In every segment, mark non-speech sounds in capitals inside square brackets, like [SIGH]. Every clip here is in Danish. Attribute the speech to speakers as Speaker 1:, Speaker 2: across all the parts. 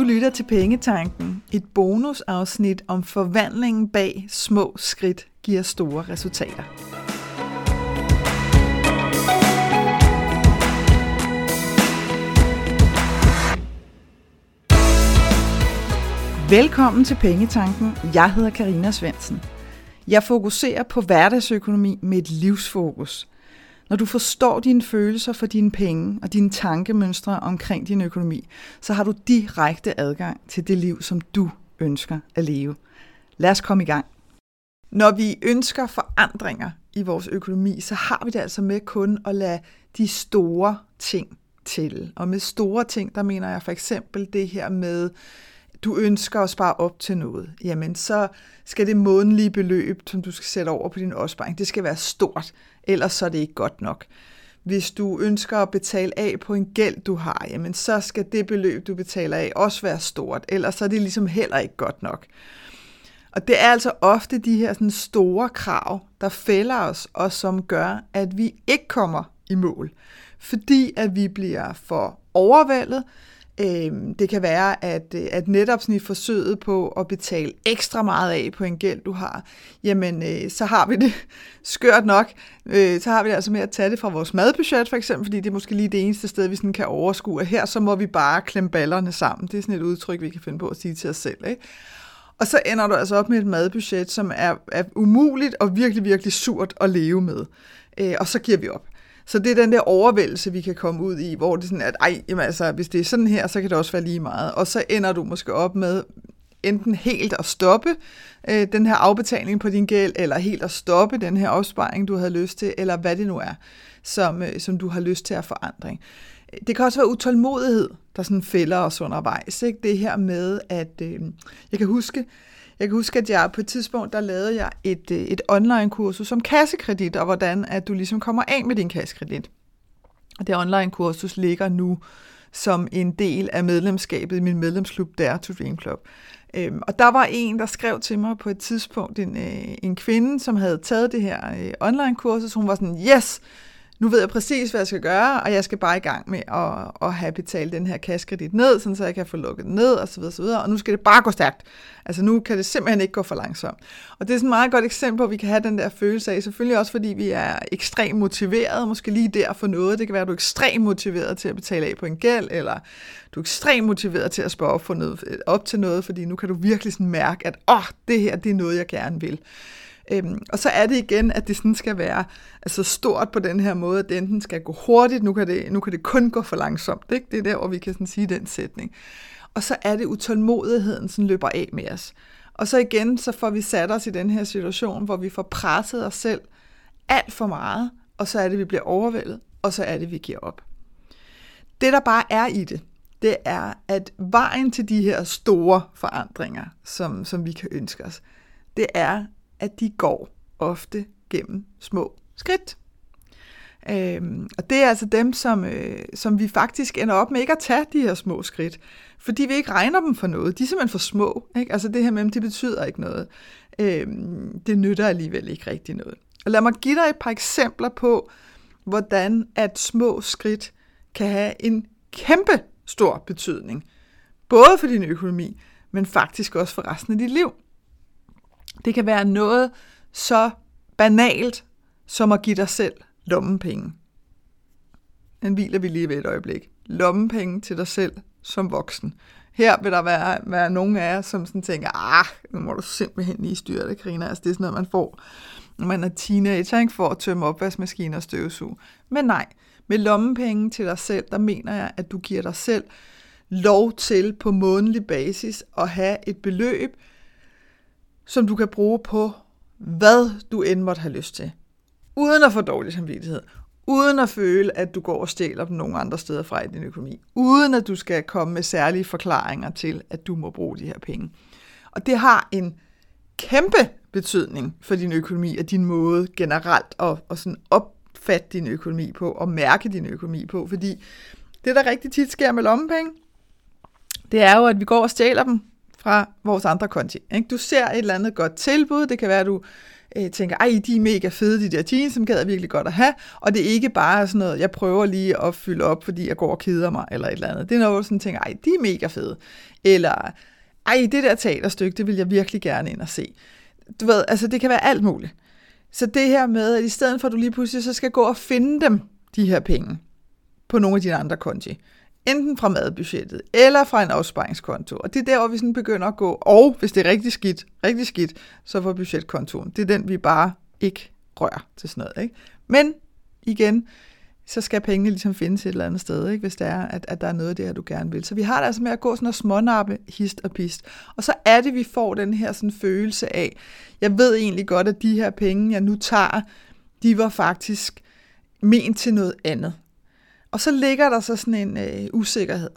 Speaker 1: Du lytter til Pengetanken, et bonusafsnit om forvandlingen bag små skridt giver store resultater. Velkommen til Pengetanken. Jeg hedder Karina Svensen. Jeg fokuserer på hverdagsøkonomi med et livsfokus. Når du forstår dine følelser for dine penge og dine tankemønstre omkring din økonomi, så har du direkte adgang til det liv, som du ønsker at leve. Lad os komme i gang. Når vi ønsker forandringer i vores økonomi, så har vi det altså med kun at lade de store ting til. Og med store ting, der mener jeg for eksempel det her med du ønsker at spare op til noget, jamen så skal det månedlige beløb, som du skal sætte over på din opsparing, det skal være stort, ellers så er det ikke godt nok. Hvis du ønsker at betale af på en gæld, du har, jamen så skal det beløb, du betaler af, også være stort, ellers så er det ligesom heller ikke godt nok. Og det er altså ofte de her sådan store krav, der fælder os, og som gør, at vi ikke kommer i mål. Fordi at vi bliver for overvældet, Øhm, det kan være, at, øh, at netop sådan i forsøget på at betale ekstra meget af på en gæld, du har, jamen øh, så har vi det [LAUGHS] skørt nok. Øh, så har vi det altså med at tage det fra vores madbudget for eksempel, fordi det er måske lige det eneste sted, vi sådan kan overskue, her så må vi bare klemme ballerne sammen. Det er sådan et udtryk, vi kan finde på at sige til os selv. Ikke? Og så ender du altså op med et madbudget, som er, er umuligt og virkelig, virkelig surt at leve med. Øh, og så giver vi op. Så det er den der overvældelse, vi kan komme ud i, hvor det er sådan, at ej, jamen altså, hvis det er sådan her, så kan det også være lige meget. Og så ender du måske op med enten helt at stoppe øh, den her afbetaling på din gæld, eller helt at stoppe den her opsparing, du havde lyst til, eller hvad det nu er, som, øh, som du har lyst til at forandring. Det kan også være utålmodighed, der sådan fælder os undervejs. Ikke? Det her med, at øh, jeg kan huske, jeg kan huske, at jeg på et tidspunkt, der lavede jeg et, øh, et online-kursus om kassekredit, og hvordan at du ligesom kommer af med din kassekredit. Og det online-kursus ligger nu som en del af medlemskabet i min medlemsklub, der to Dream Club. Øhm, og der var en, der skrev til mig på et tidspunkt, en, øh, en kvinde, som havde taget det her øh, online-kursus. Hun var sådan, yes, nu ved jeg præcis, hvad jeg skal gøre, og jeg skal bare i gang med at, at have betalt den her kaskredit ned, sådan så jeg kan få lukket den ned, og så videre, så videre. Og nu skal det bare gå stærkt. Altså nu kan det simpelthen ikke gå for langsomt. Og det er sådan et meget godt eksempel på, vi kan have den der følelse af, selvfølgelig også fordi vi er ekstremt motiveret, måske lige der for noget. Det kan være, at du er ekstremt motiveret til at betale af på en gæld, eller du er ekstremt motiveret til at spørge op, for noget, øh, op til noget, fordi nu kan du virkelig sådan mærke, at åh, oh, det her det er noget, jeg gerne vil. Øhm, og så er det igen, at det sådan skal være altså stort på den her måde, at det enten skal gå hurtigt, nu kan det, nu kan det kun gå for langsomt. Ikke? Det er der, hvor vi kan sådan sige den sætning. Og så er det utålmodigheden, som løber af med os. Og så igen, så får vi sat os i den her situation, hvor vi får presset os selv alt for meget, og så er det, vi bliver overvældet, og så er det, vi giver op. Det, der bare er i det, det er, at vejen til de her store forandringer, som, som vi kan ønske os, det er, at de går ofte gennem små skridt. Øhm, og det er altså dem, som, øh, som vi faktisk ender op med ikke at tage de her små skridt, fordi vi ikke regner dem for noget. De er simpelthen for små. Ikke? Altså det her med dem, det betyder ikke noget. Øhm, det nytter alligevel ikke rigtig noget. Og lad mig give dig et par eksempler på, hvordan at små skridt kan have en kæmpe stor betydning. Både for din økonomi, men faktisk også for resten af dit liv. Det kan være noget så banalt som at give dig selv lommepenge. Den hviler vi lige ved et øjeblik. Lommepenge til dig selv som voksen. Her vil der være, være nogle af jer, som sådan tænker, ah, nu må du simpelthen lige styre det, Karina. Altså, det er sådan noget, man får, når man er teenager, ikke for at tømme opvaskemaskiner og støvsuge. Men nej, med lommepenge til dig selv, der mener jeg, at du giver dig selv lov til på månedlig basis at have et beløb, som du kan bruge på, hvad du end måtte have lyst til. Uden at få dårlig samvittighed. Uden at føle, at du går og stjæler dem nogle andre steder fra i din økonomi. Uden at du skal komme med særlige forklaringer til, at du må bruge de her penge. Og det har en kæmpe betydning for din økonomi og din måde generelt at, at sådan opfatte din økonomi på og mærke din økonomi på. Fordi det, der rigtig tit sker med lommepenge, det er jo, at vi går og stjæler dem fra vores andre konti. Ikke? Du ser et eller andet godt tilbud. Det kan være, at du øh, tænker, ej, de er mega fede, de der jeans, som gad jeg virkelig godt at have, og det er ikke bare sådan noget, jeg prøver lige at fylde op, fordi jeg går og keder mig, eller et eller andet. Det er noget, hvor du sådan tænker, ej, de er mega fede. Eller, ej, det der teaterstykke, det vil jeg virkelig gerne ind og se. Du ved, altså det kan være alt muligt. Så det her med, at i stedet for at du lige pludselig så skal gå og finde dem, de her penge, på nogle af dine andre konti, enten fra madbudgettet eller fra en opsparingskonto. Og det er der, hvor vi sådan begynder at gå, og hvis det er rigtig skidt, rigtig skidt, så får budgetkontoen. Det er den, vi bare ikke rører til sådan noget. Ikke? Men igen, så skal pengene ligesom findes et eller andet sted, ikke? hvis det er, at, at der er noget af det her, du gerne vil. Så vi har det altså med at gå sådan og smånappe hist og pist. Og så er det, vi får den her sådan følelse af, jeg ved egentlig godt, at de her penge, jeg nu tager, de var faktisk ment til noget andet. Og så ligger der så sådan en øh, usikkerhed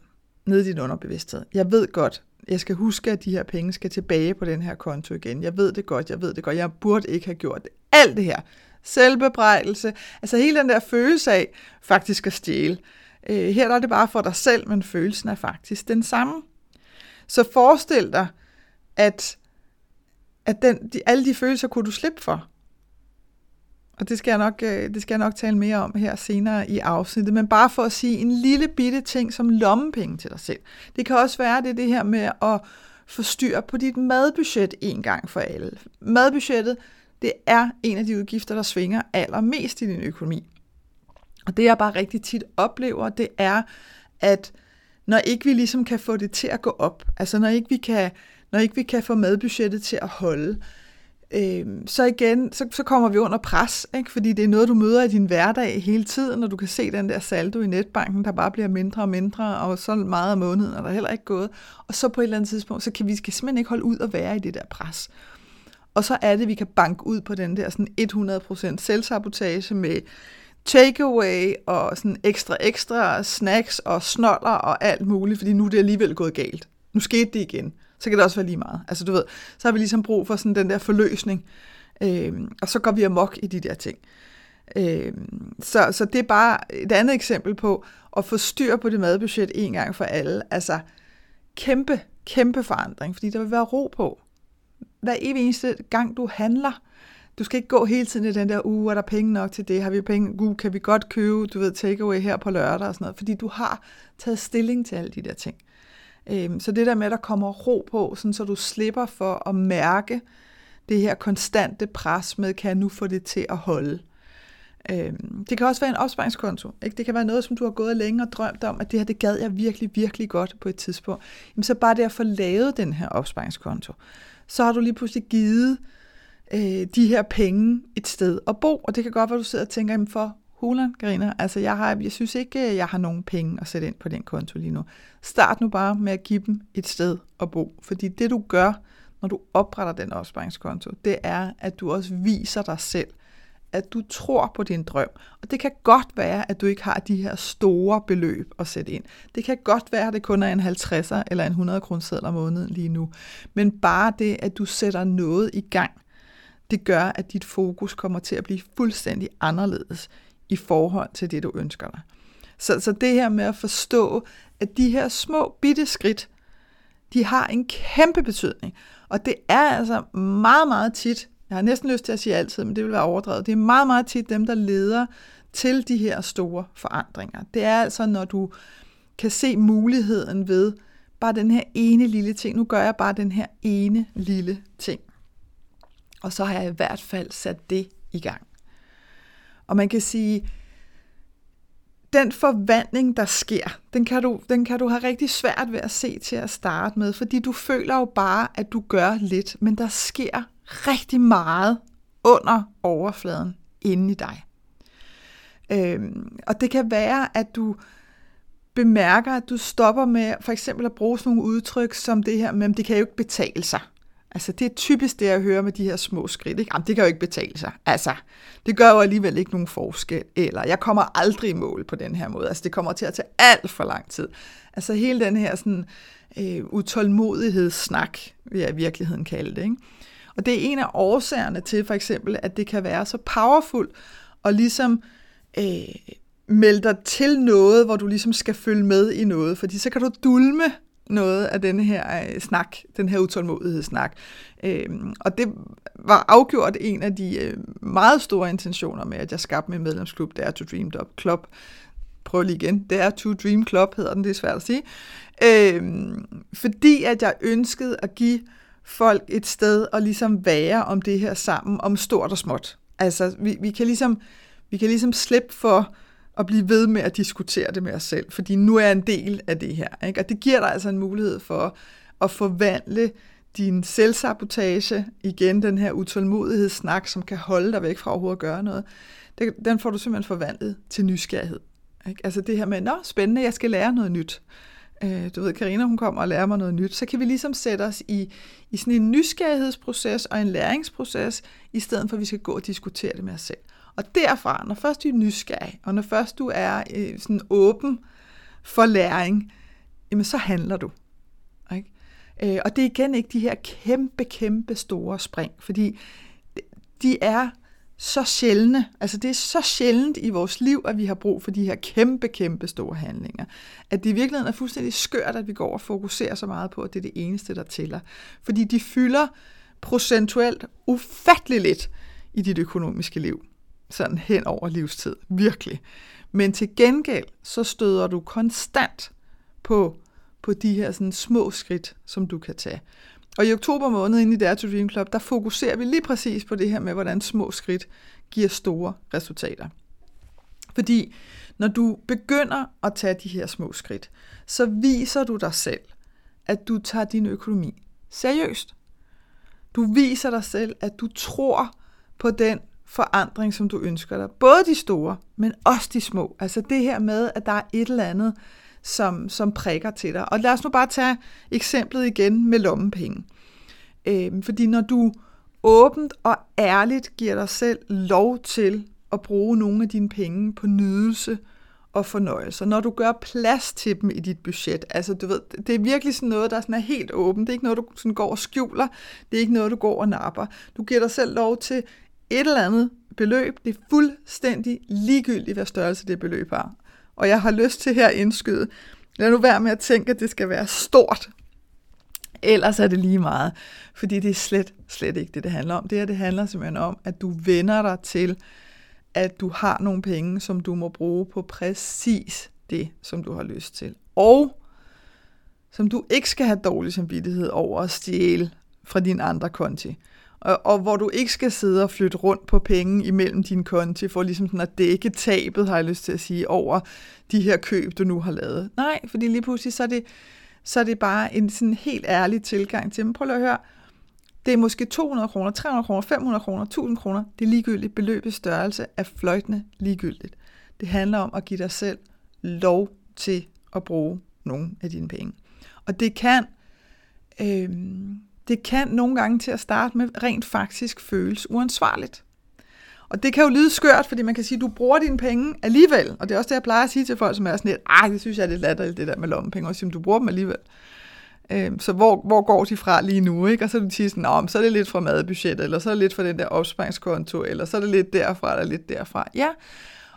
Speaker 1: nede i din underbevidsthed. Jeg ved godt, jeg skal huske, at de her penge skal tilbage på den her konto igen. Jeg ved det godt, jeg ved det godt. Jeg burde ikke have gjort det. Alt det her. Selvbebrejdelse. Altså hele den der følelse af faktisk at stjæle. Øh, her der er det bare for dig selv, men følelsen er faktisk den samme. Så forestil dig, at, at den, de, alle de følelser kunne du slippe for. Og det skal, jeg nok, øh, det skal jeg nok tale mere om her senere i afsnittet. Men bare for at sige en lille bitte ting som lommepenge til dig selv. Det kan også være det, det her med at få styr på dit madbudget en gang for alle. Madbudgettet, det er en af de udgifter, der svinger allermest i din økonomi. Og det jeg bare rigtig tit oplever, det er, at når ikke vi ligesom kan få det til at gå op, altså når ikke vi kan, når ikke vi kan få madbudgettet til at holde, øh, så igen, så, så kommer vi under pres, ikke? fordi det er noget, du møder i din hverdag hele tiden, når du kan se den der saldo i netbanken, der bare bliver mindre og mindre, og så meget af måneden er der heller ikke gået. Og så på et eller andet tidspunkt, så kan vi skal simpelthen ikke holde ud og være i det der pres. Og så er det, vi kan banke ud på den der sådan 100% selvsabotage med takeaway og sådan ekstra ekstra snacks og snoller og alt muligt, fordi nu er det alligevel gået galt. Nu skete det igen så kan det også være lige meget. Altså du ved, så har vi ligesom brug for sådan den der forløsning, øh, og så går vi amok i de der ting. Øh, så, så det er bare et andet eksempel på at få styr på det madbudget en gang for alle. Altså kæmpe, kæmpe forandring, fordi der vil være ro på. Hver eneste gang du handler, du skal ikke gå hele tiden i den der, uge, uh, er der penge nok til det? Har vi penge? Uh, kan vi godt købe, du ved, takeaway her på lørdag og sådan noget? Fordi du har taget stilling til alle de der ting. Øhm, så det der med, at der kommer ro på, sådan så du slipper for at mærke det her konstante pres med, kan jeg nu få det til at holde. Øhm, det kan også være en opsparingskonto. Ikke? Det kan være noget, som du har gået længe og drømt om, at det her, det gad jeg virkelig, virkelig godt på et tidspunkt. Jamen, så bare det at få lavet den her opsparingskonto, så har du lige pludselig givet øh, de her penge et sted at bo, og det kan godt være, at du sidder og tænker, jamen for Hulan, Karina, altså jeg, har, jeg synes ikke, øh, jeg har nogen penge at sætte ind på den konto lige nu. Start nu bare med at give dem et sted at bo, fordi det du gør, når du opretter den opsparingskonto, det er, at du også viser dig selv, at du tror på din drøm. Og det kan godt være, at du ikke har de her store beløb at sætte ind. Det kan godt være, at det kun er en 50'er eller en 100 kroner om måneden lige nu. Men bare det, at du sætter noget i gang, det gør, at dit fokus kommer til at blive fuldstændig anderledes i forhold til det, du ønsker dig. Så, så det her med at forstå, at de her små bitte skridt, de har en kæmpe betydning. Og det er altså meget, meget tit, jeg har næsten lyst til at sige altid, men det vil være overdrevet, det er meget, meget tit dem, der leder til de her store forandringer. Det er altså, når du kan se muligheden ved bare den her ene lille ting. Nu gør jeg bare den her ene lille ting. Og så har jeg i hvert fald sat det i gang. Og man kan sige, den forvandling, der sker, den kan, du, den kan du have rigtig svært ved at se til at starte med, fordi du føler jo bare, at du gør lidt, men der sker rigtig meget under overfladen inde i dig. Øhm, og det kan være, at du bemærker, at du stopper med for eksempel at bruge sådan nogle udtryk som det her med, at det kan jo ikke betale sig. Altså, det er typisk det, jeg hører med de her små skridt. Ikke? Jamen, det kan jo ikke betale sig. Altså, det gør jo alligevel ikke nogen forskel. Eller, jeg kommer aldrig i mål på den her måde. Altså, det kommer til at tage alt for lang tid. Altså, hele den her sådan, øh, utålmodighedssnak, vil jeg i virkeligheden kalde det. Ikke? Og det er en af årsagerne til, for eksempel, at det kan være så powerful, og ligesom øh, melde dig til noget, hvor du ligesom skal følge med i noget. Fordi så kan du dulme noget af den her øh, snak, den her utålmodighedssnak. Øhm, og det var afgjort en af de øh, meget store intentioner med, at jeg skabte min medlemsklub, det er To Dream Club. Prøv lige igen, det er To Dream Club, hedder den, det er svært at sige. Øhm, fordi at jeg ønskede at give folk et sted at ligesom være om det her sammen, om stort og småt. Altså, vi, vi kan ligesom, vi kan ligesom slippe for at blive ved med at diskutere det med os selv, fordi nu er jeg en del af det her. Ikke? Og det giver dig altså en mulighed for at forvandle din selvsabotage, igen den her utålmodighedssnak, som kan holde dig væk fra overhovedet at gøre noget, den får du simpelthen forvandlet til nysgerrighed. Ikke? Altså det her med, nå, spændende, jeg skal lære noget nyt. Øh, du ved, Karina hun kommer og lærer mig noget nyt. Så kan vi ligesom sætte os i, i sådan en nysgerrighedsproces og en læringsproces, i stedet for at vi skal gå og diskutere det med os selv. Og derfra, når først du er nysgerrig, og når først du er øh, sådan åben for læring, jamen så handler du. Ikke? Øh, og det er igen ikke de her kæmpe, kæmpe store spring, fordi de er så sjældne, altså det er så sjældent i vores liv, at vi har brug for de her kæmpe, kæmpe store handlinger, at det i virkeligheden er fuldstændig skørt, at vi går og fokuserer så meget på, at det er det eneste, der tæller. Fordi de fylder procentuelt ufattelig lidt i dit økonomiske liv sådan hen over livstid, virkelig. Men til gengæld, så støder du konstant på, på de her sådan små skridt, som du kan tage. Og i oktober måned inde i Dare to Dream Club, der fokuserer vi lige præcis på det her med, hvordan små skridt giver store resultater. Fordi når du begynder at tage de her små skridt, så viser du dig selv, at du tager din økonomi seriøst. Du viser dig selv, at du tror på den forandring, som du ønsker dig. Både de store, men også de små. Altså det her med, at der er et eller andet, som, som prikker til dig. Og lad os nu bare tage eksemplet igen med lommepenge. Øhm, fordi når du åbent og ærligt giver dig selv lov til at bruge nogle af dine penge på nydelse og fornøjelse, når du gør plads til dem i dit budget, altså du ved, det er virkelig sådan noget, der sådan er helt åbent, det er ikke noget, du sådan går og skjuler, det er ikke noget, du går og napper. Du giver dig selv lov til et eller andet beløb. Det er fuldstændig ligegyldigt, hvad størrelse det beløb har. Og jeg har lyst til her at indskyde, lad nu være med at tænke, at det skal være stort. Ellers er det lige meget. Fordi det er slet, slet ikke det, det handler om. Det her, det handler simpelthen om, at du vender dig til, at du har nogle penge, som du må bruge på præcis det, som du har lyst til. Og som du ikke skal have dårlig samvittighed over at stjæle fra din andre konti og, og hvor du ikke skal sidde og flytte rundt på penge imellem dine konti, for ligesom sådan at dække tabet, har jeg lyst til at sige, over de her køb, du nu har lavet. Nej, fordi lige pludselig, så er det, så er det bare en sådan helt ærlig tilgang til, dem. prøv lige at høre, det er måske 200 kroner, 300 kroner, 500 kroner, 1000 kroner. Det er ligegyldigt. Beløbets størrelse er fløjtende ligegyldigt. Det handler om at give dig selv lov til at bruge nogle af dine penge. Og det kan, øh, det kan nogle gange til at starte med rent faktisk føles uansvarligt. Og det kan jo lyde skørt, fordi man kan sige, at du bruger dine penge alligevel. Og det er også det, jeg plejer at sige til folk, som er sådan lidt, ej, det synes jeg er lidt latterligt, det der med lommepenge. Og sige, du bruger dem alligevel. Øhm, så hvor, hvor går de fra lige nu? Ikke? Og så er de sige sådan, så er det lidt fra madbudgettet, eller så er det lidt fra den der opsparingskonto, eller så er det lidt derfra, eller lidt derfra. Ja,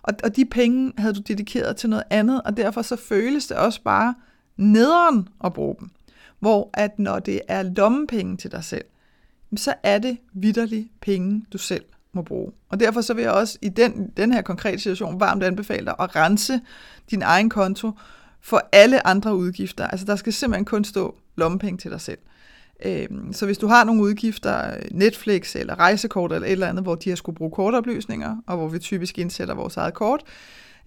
Speaker 1: og, og de penge havde du dedikeret til noget andet, og derfor så føles det også bare nederen at bruge dem hvor at når det er lommepenge til dig selv, så er det vidderligt penge, du selv må bruge. Og derfor så vil jeg også i den, den her konkrete situation varmt anbefale dig at rense din egen konto for alle andre udgifter. Altså der skal simpelthen kun stå lommepenge til dig selv. Øhm, så hvis du har nogle udgifter, Netflix eller rejsekort eller et eller andet, hvor de har skulle bruge kortoplysninger, og hvor vi typisk indsætter vores eget kort,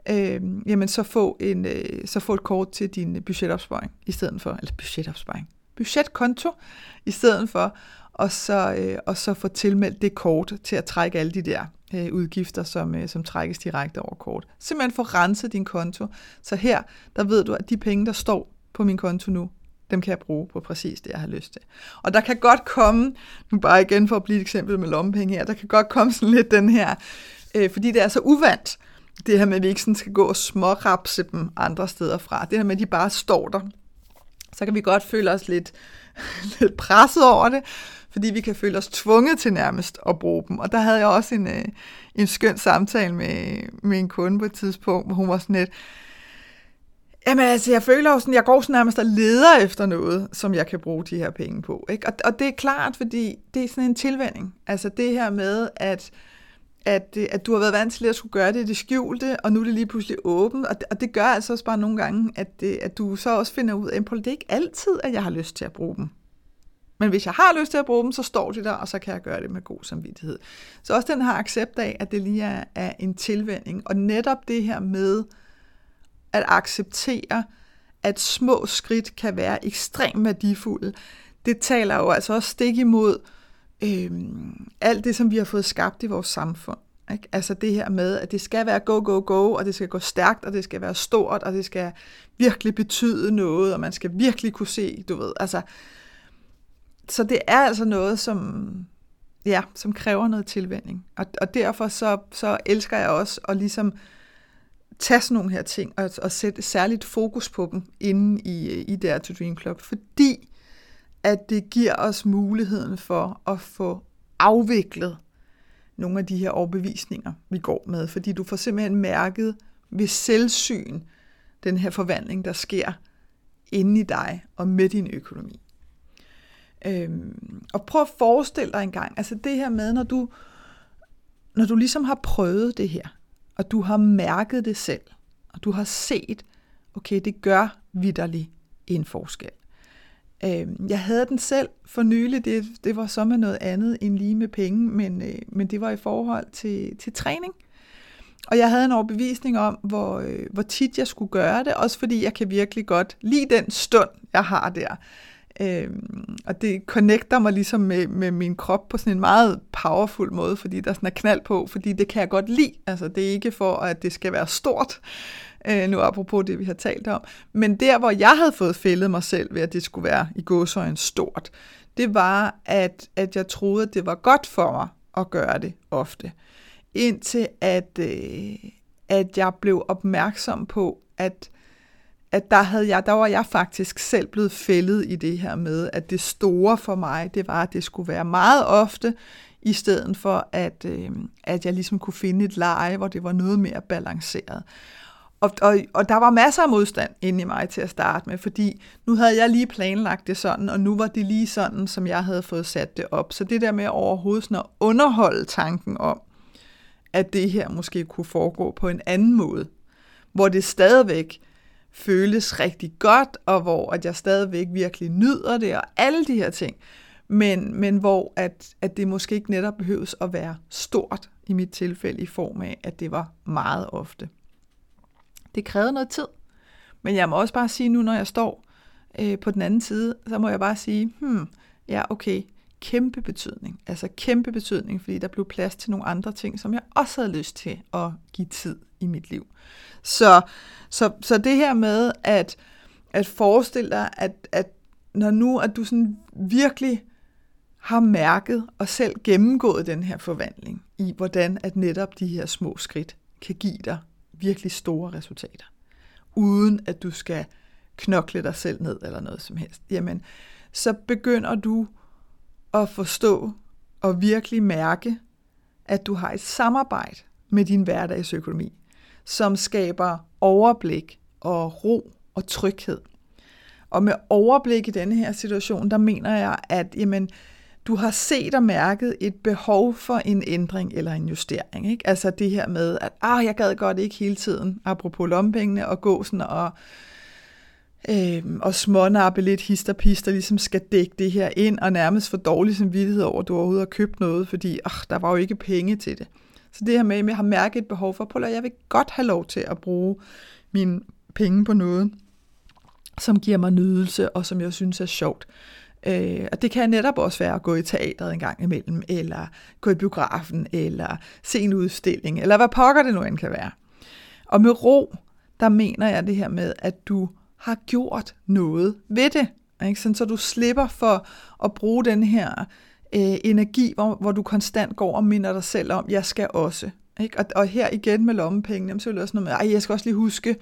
Speaker 1: øh, jamen så få, en, øh, så få et kort til din budgetopsparing i stedet for, eller budgetopsparing, budgetkonto i stedet for, og så, øh, og så få tilmeldt det kort til at trække alle de der øh, udgifter, som, øh, som trækkes direkte over kort. Simpelthen få renset din konto, så her, der ved du, at de penge, der står på min konto nu, dem kan jeg bruge på præcis det, jeg har lyst til. Og der kan godt komme, nu bare igen for at blive et eksempel med lommepenge her, der kan godt komme sådan lidt den her, øh, fordi det er så uvandt, det her med, at vi ikke sådan skal gå og smårapse dem andre steder fra. Det her med, at de bare står der. Så kan vi godt føle os lidt, [LAUGHS] lidt presset over det, fordi vi kan føle os tvunget til nærmest at bruge dem. Og der havde jeg også en, øh, en skøn samtale med, med en kunde på et tidspunkt, hvor hun var sådan lidt, Jamen altså, jeg føler jo sådan, jeg går sådan nærmest og leder efter noget, som jeg kan bruge de her penge på. Ikke? Og, og det er klart, fordi det er sådan en tilvænding. Altså det her med, at, at, øh, at du har været vant til at skulle gøre det i det skjulte, og nu er det lige pludselig åbent. Og det, og det gør altså også bare nogle gange, at, det, at du så også finder ud af, at det er ikke altid, at jeg har lyst til at bruge dem. Men hvis jeg har lyst til at bruge dem, så står de der, og så kan jeg gøre det med god samvittighed. Så også den her accept af, at det lige er, er en tilvænding. Og netop det her med at acceptere, at små skridt kan være ekstremt værdifulde, det taler jo altså også stik imod øh, alt det, som vi har fået skabt i vores samfund. Ikke? Altså det her med, at det skal være go, go, go, og det skal gå stærkt, og det skal være stort, og det skal virkelig betyde noget, og man skal virkelig kunne se, du ved, altså så det er altså noget, som, ja, som kræver noget tilvænding. Og, og derfor så, så elsker jeg også at ligesom tage sådan nogle her ting og, og sætte særligt fokus på dem inde i, i der to Dream Club, fordi at det giver os muligheden for at få afviklet nogle af de her overbevisninger, vi går med. Fordi du får simpelthen mærket ved selvsyn den her forvandling, der sker inde i dig og med din økonomi. Øhm, og prøv at forestille dig en gang, altså det her med, når du, når du ligesom har prøvet det her, og du har mærket det selv, og du har set, okay, det gør vidderligt en forskel. Øh, jeg havde den selv for nylig, det, det var så med noget andet end lige med penge, men, øh, men det var i forhold til, til træning. Og jeg havde en overbevisning om, hvor, øh, hvor tit jeg skulle gøre det, også fordi jeg kan virkelig godt lide den stund, jeg har der. Øh, og det connecter mig ligesom med, med min krop på sådan en meget powerful måde, fordi der sådan er knald på, fordi det kan jeg godt lide. Altså det er ikke for, at det skal være stort, øh, nu apropos det, vi har talt om. Men der, hvor jeg havde fået fældet mig selv ved, at det skulle være i gåsøjen stort, det var, at, at jeg troede, at det var godt for mig at gøre det ofte. Indtil at, øh, at jeg blev opmærksom på, at at der, havde jeg, der var jeg faktisk selv blevet fældet i det her med, at det store for mig, det var, at det skulle være meget ofte, i stedet for, at, øh, at jeg ligesom kunne finde et leje, hvor det var noget mere balanceret. Og, og, og der var masser af modstand inde i mig til at starte med, fordi nu havde jeg lige planlagt det sådan, og nu var det lige sådan, som jeg havde fået sat det op. Så det der med overhovedet sådan at underholde tanken om, at det her måske kunne foregå på en anden måde, hvor det stadigvæk føles rigtig godt, og hvor at jeg stadigvæk virkelig nyder det, og alle de her ting. Men, men hvor at, at det måske ikke netop behøves at være stort i mit tilfælde i form af, at det var meget ofte. Det krævede noget tid. Men jeg må også bare sige nu, når jeg står øh, på den anden side, så må jeg bare sige, hmm, ja okay, kæmpe betydning. Altså kæmpe betydning, fordi der blev plads til nogle andre ting, som jeg også havde lyst til at give tid i mit liv. Så, så, så det her med at, at forestille dig, at, at når nu at du sådan virkelig har mærket og selv gennemgået den her forvandling i, hvordan at netop de her små skridt kan give dig virkelig store resultater, uden at du skal knokle dig selv ned eller noget som helst, jamen, så begynder du at forstå og virkelig mærke, at du har et samarbejde med din hverdagsøkonomi, som skaber overblik og ro og tryghed. Og med overblik i denne her situation, der mener jeg, at jamen, du har set og mærket et behov for en ændring eller en justering. Ikke? Altså det her med, at ah, jeg gad godt ikke hele tiden, apropos lompengene, og gå sådan og, øh, og smånappe lidt hist og ligesom skal dække det her ind, og nærmest få dårlig samvittighed over, at du overhovedet har købt noget, fordi ah, der var jo ikke penge til det. Så det her med, at jeg har mærket et behov for, at jeg vil godt have lov til at bruge mine penge på noget, som giver mig nydelse, og som jeg synes er sjovt. Øh, og det kan netop også være at gå i teatret en gang imellem, eller gå i biografen, eller se en udstilling, eller hvad pokker det nu end kan være. Og med ro, der mener jeg det her med, at du har gjort noget ved det. Ikke? Sådan, så du slipper for at bruge den her øh, energi, hvor, hvor du konstant går og minder dig selv om, jeg skal også. Ikke? Og, og her igen med lommepengene, så er det også noget med, ej, jeg skal også lige huske,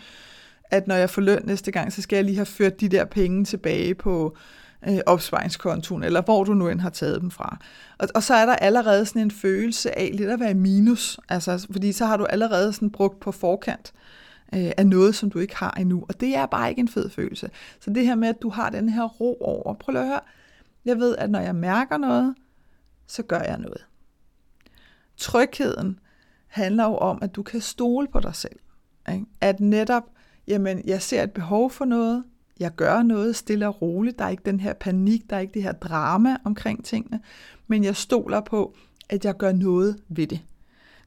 Speaker 1: at når jeg får løn næste gang, så skal jeg lige have ført de der penge tilbage på øh, opsparingskontoen, eller hvor du nu end har taget dem fra. Og, og så er der allerede sådan en følelse af lidt at være minus, altså, fordi så har du allerede sådan brugt på forkant øh, af noget, som du ikke har endnu. Og det er bare ikke en fed følelse. Så det her med, at du har den her ro over, prøv at høre, jeg ved, at når jeg mærker noget, så gør jeg noget. Trygheden handler jo om, at du kan stole på dig selv. Ikke? At netop, jamen, jeg ser et behov for noget, jeg gør noget stille og roligt, der er ikke den her panik, der er ikke det her drama omkring tingene, men jeg stoler på, at jeg gør noget ved det.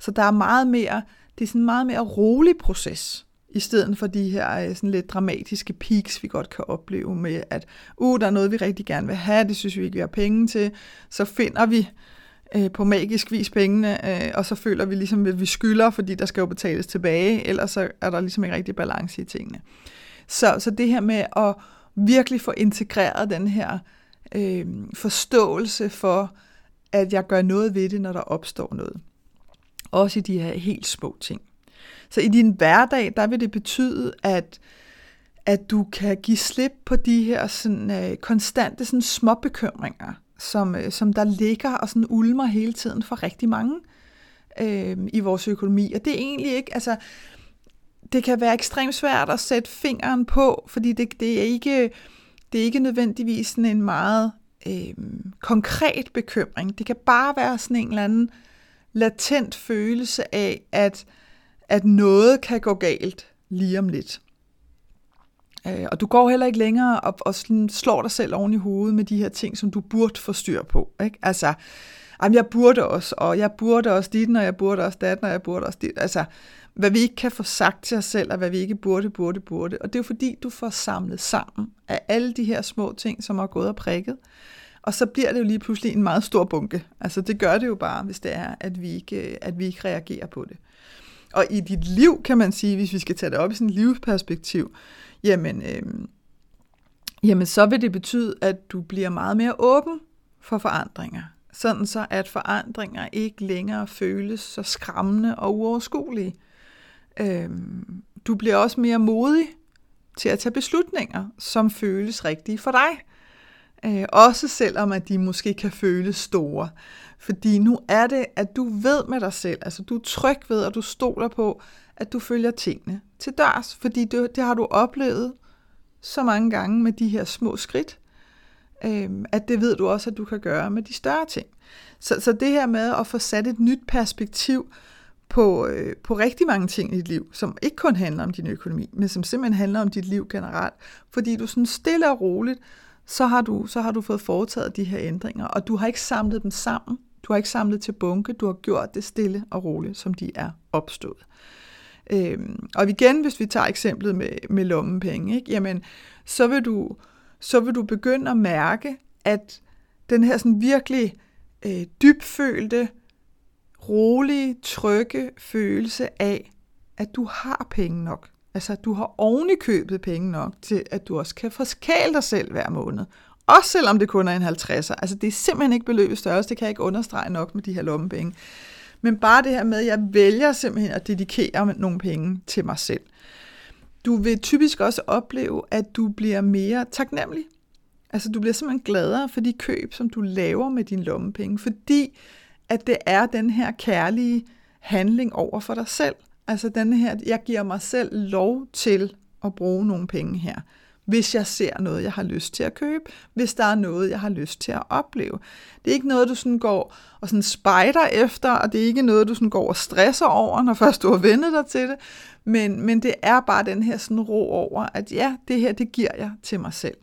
Speaker 1: Så der er meget mere, det er sådan en meget mere rolig proces, i stedet for de her øh, sådan lidt dramatiske peaks, vi godt kan opleve med, at uh, der er noget, vi rigtig gerne vil have, det synes vi ikke, vi har penge til, så finder vi øh, på magisk vis pengene, øh, og så føler vi ligesom, at vi skylder, fordi der skal jo betales tilbage, ellers så er der ligesom ikke rigtig balance i tingene. Så, så det her med at virkelig få integreret den her øh, forståelse for, at jeg gør noget ved det, når der opstår noget. Også i de her helt små ting. Så i din hverdag, der vil det betyde, at, at du kan give slip på de her sådan, øh, konstante sådan, små bekymringer, som, øh, som der ligger og sådan ulmer hele tiden for rigtig mange øh, i vores økonomi. Og det er egentlig ikke, altså, det kan være ekstremt svært at sætte fingeren på, fordi det, det, er, ikke, det er ikke nødvendigvis sådan en meget øh, konkret bekymring. Det kan bare være sådan en eller anden latent følelse af, at, at noget kan gå galt lige om lidt. Øh, og du går heller ikke længere op og slår dig selv oven i hovedet med de her ting, som du burde få styr på. Ikke? Altså, jamen, jeg burde også, og jeg burde også dit, og jeg burde også dat, og jeg burde også dit. Altså, hvad vi ikke kan få sagt til os selv, og hvad vi ikke burde, burde, burde. Og det er jo fordi, du får samlet sammen af alle de her små ting, som har gået og prikket. Og så bliver det jo lige pludselig en meget stor bunke. Altså det gør det jo bare, hvis det er, at vi ikke, at vi ikke reagerer på det. Og i dit liv, kan man sige, hvis vi skal tage det op i sådan et livsperspektiv, jamen, øh, jamen så vil det betyde, at du bliver meget mere åben for forandringer. Sådan så, at forandringer ikke længere føles så skræmmende og uoverskuelige. Øhm, du bliver også mere modig til at tage beslutninger, som føles rigtige for dig. Øh, også selvom at de måske kan føles store. Fordi nu er det, at du ved med dig selv, altså du er tryg ved, og du stoler på, at du følger tingene til dørs. Fordi det, det har du oplevet så mange gange med de her små skridt, øh, at det ved du også, at du kan gøre med de større ting. Så, så det her med at få sat et nyt perspektiv på, øh, på rigtig mange ting i dit liv, som ikke kun handler om din økonomi, men som simpelthen handler om dit liv generelt, fordi du sådan stille og roligt så har, du, så har du fået foretaget de her ændringer, og du har ikke samlet dem sammen. Du har ikke samlet til bunke, du har gjort det stille og roligt, som de er opstået. Øhm, og igen, hvis vi tager eksemplet med, med lommepenge, ikke? Jamen, så, vil du, så vil du begynde at mærke, at den her sådan virkelig øh, dybfølte, rolige, trygge følelse af, at du har penge nok, Altså, du har ovenikøbet penge nok til, at du også kan forskale dig selv hver måned. Også selvom det kun er en 50'er. Altså, det er simpelthen ikke beløbet størrelse. Det kan jeg ikke understrege nok med de her lommepenge. Men bare det her med, at jeg vælger simpelthen at dedikere nogle penge til mig selv. Du vil typisk også opleve, at du bliver mere taknemmelig. Altså, du bliver simpelthen gladere for de køb, som du laver med dine lommepenge, fordi at det er den her kærlige handling over for dig selv – Altså den her, jeg giver mig selv lov til at bruge nogle penge her, hvis jeg ser noget, jeg har lyst til at købe, hvis der er noget, jeg har lyst til at opleve. Det er ikke noget, du sådan går og sådan spejder efter, og det er ikke noget, du sådan går og stresser over, når først du har vendet dig til det, men, men det er bare den her sådan ro over, at ja, det her, det giver jeg til mig selv.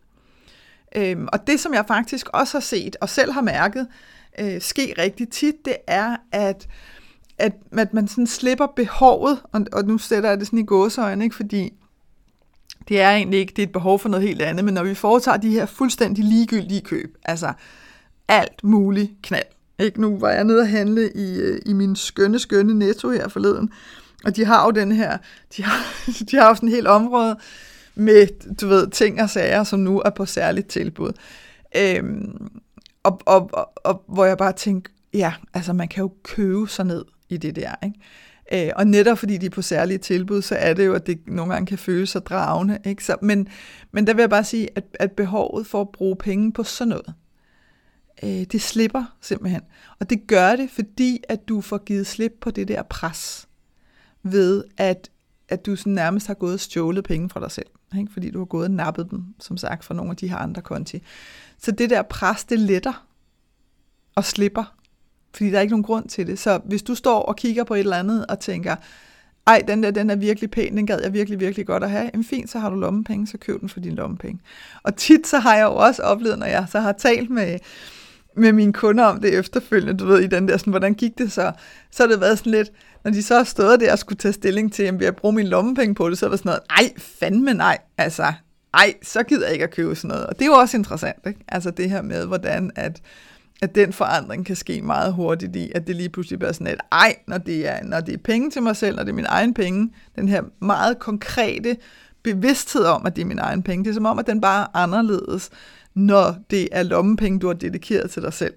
Speaker 1: Øhm, og det, som jeg faktisk også har set, og selv har mærket, øh, ske rigtig tit, det er, at at, at man sådan slipper behovet, og, og nu sætter jeg det sådan i gåseøjne, ikke, fordi det er egentlig ikke, det er et behov for noget helt andet, men når vi foretager de her fuldstændig ligegyldige køb, altså alt muligt knald. Ikke? Nu var jeg nede og handle i, øh, i min skønne, skønne netto her forleden, og de har jo den her, de har, [LAUGHS] de har jo sådan et helt område med, du ved, ting og sager, som nu er på særligt tilbud. Øhm, og, og, og, og hvor jeg bare tænker, ja, altså man kan jo købe sig ned i det der. Ikke? Øh, og netop fordi de er på særlige tilbud, så er det jo, at det nogle gange kan føles så dragende. Ikke? Så, men, men der vil jeg bare sige, at, at behovet for at bruge penge på sådan noget, øh, det slipper simpelthen. Og det gør det, fordi at du får givet slip på det der pres ved at at du sådan nærmest har gået og stjålet penge fra dig selv, ikke? fordi du har gået og nappet dem, som sagt, fra nogle af de her andre konti. Så det der pres, det letter og slipper, fordi der er ikke nogen grund til det. Så hvis du står og kigger på et eller andet og tænker, ej, den der, den er virkelig pæn, den gad jeg virkelig, virkelig godt at have. Jamen fint, så har du lommepenge, så køb den for din lommepenge. Og tit så har jeg jo også oplevet, når jeg så har talt med, med mine kunder om det efterfølgende, du ved, i den der, sådan, hvordan gik det så? Så har det været sådan lidt, når de så har stået der og skulle tage stilling til, om jeg bruge min lommepenge på det, så var det sådan noget, ej, fandme nej, altså, ej, så gider jeg ikke at købe sådan noget. Og det er jo også interessant, ikke? Altså det her med, hvordan at, at den forandring kan ske meget hurtigt i, at det lige pludselig bliver sådan et, ej, når det, er, når det er penge til mig selv, når det er min egen penge, den her meget konkrete bevidsthed om, at det er min egen penge, det er som om, at den bare er anderledes, når det er lommepenge, du har dedikeret til dig selv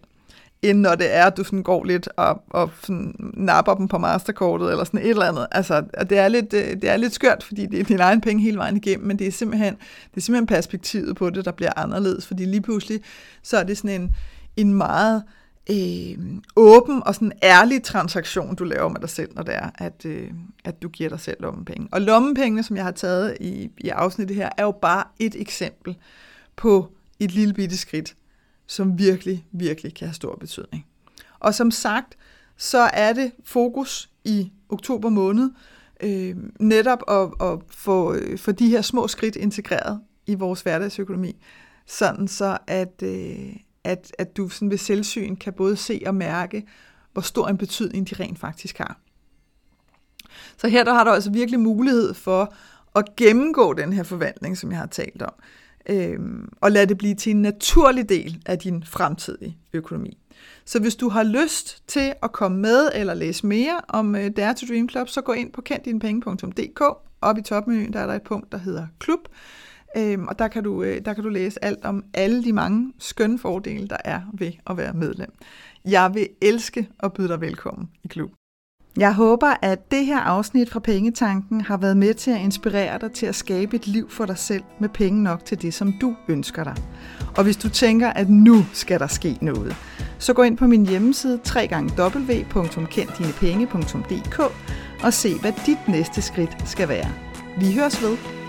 Speaker 1: end når det er, at du sådan går lidt og, og sådan napper dem på masterkortet, eller sådan et eller andet. Altså, det er, lidt, øh, det er lidt skørt, fordi det er din egen penge hele vejen igennem, men det er simpelthen, det er simpelthen perspektivet på det, der bliver anderledes, fordi lige pludselig, så er det sådan en, en meget øh, åben og sådan ærlig transaktion, du laver med dig selv, når det er, at, øh, at du giver dig selv lommepenge. Og lommepengene, som jeg har taget i, i afsnittet her, er jo bare et eksempel på et lille bitte skridt, som virkelig, virkelig kan have stor betydning. Og som sagt, så er det fokus i oktober måned øh, netop at, at få, øh, få de her små skridt integreret i vores hverdagsøkonomi, sådan så at, øh, at, at du sådan ved selvsyn kan både se og mærke, hvor stor en betydning de rent faktisk har. Så her der har du altså virkelig mulighed for at gennemgå den her forvandling, som jeg har talt om øhm, og lade det blive til en naturlig del af din fremtidige økonomi. Så hvis du har lyst til at komme med eller læse mere om øh, Dare to Dream Club, så gå ind på kenddinepenge.dk. Op i topmenuen der er der et punkt, der hedder klub. Øhm, og der kan, du, øh, der kan du læse alt om alle de mange skønne fordele, der er ved at være medlem. Jeg vil elske at byde dig velkommen i klub. Jeg håber, at det her afsnit fra Pengetanken har været med til at inspirere dig til at skabe et liv for dig selv med penge nok til det, som du ønsker dig. Og hvis du tænker, at nu skal der ske noget, så gå ind på min hjemmeside www.kenddinepenge.dk og se, hvad dit næste skridt skal være. Vi høres ved.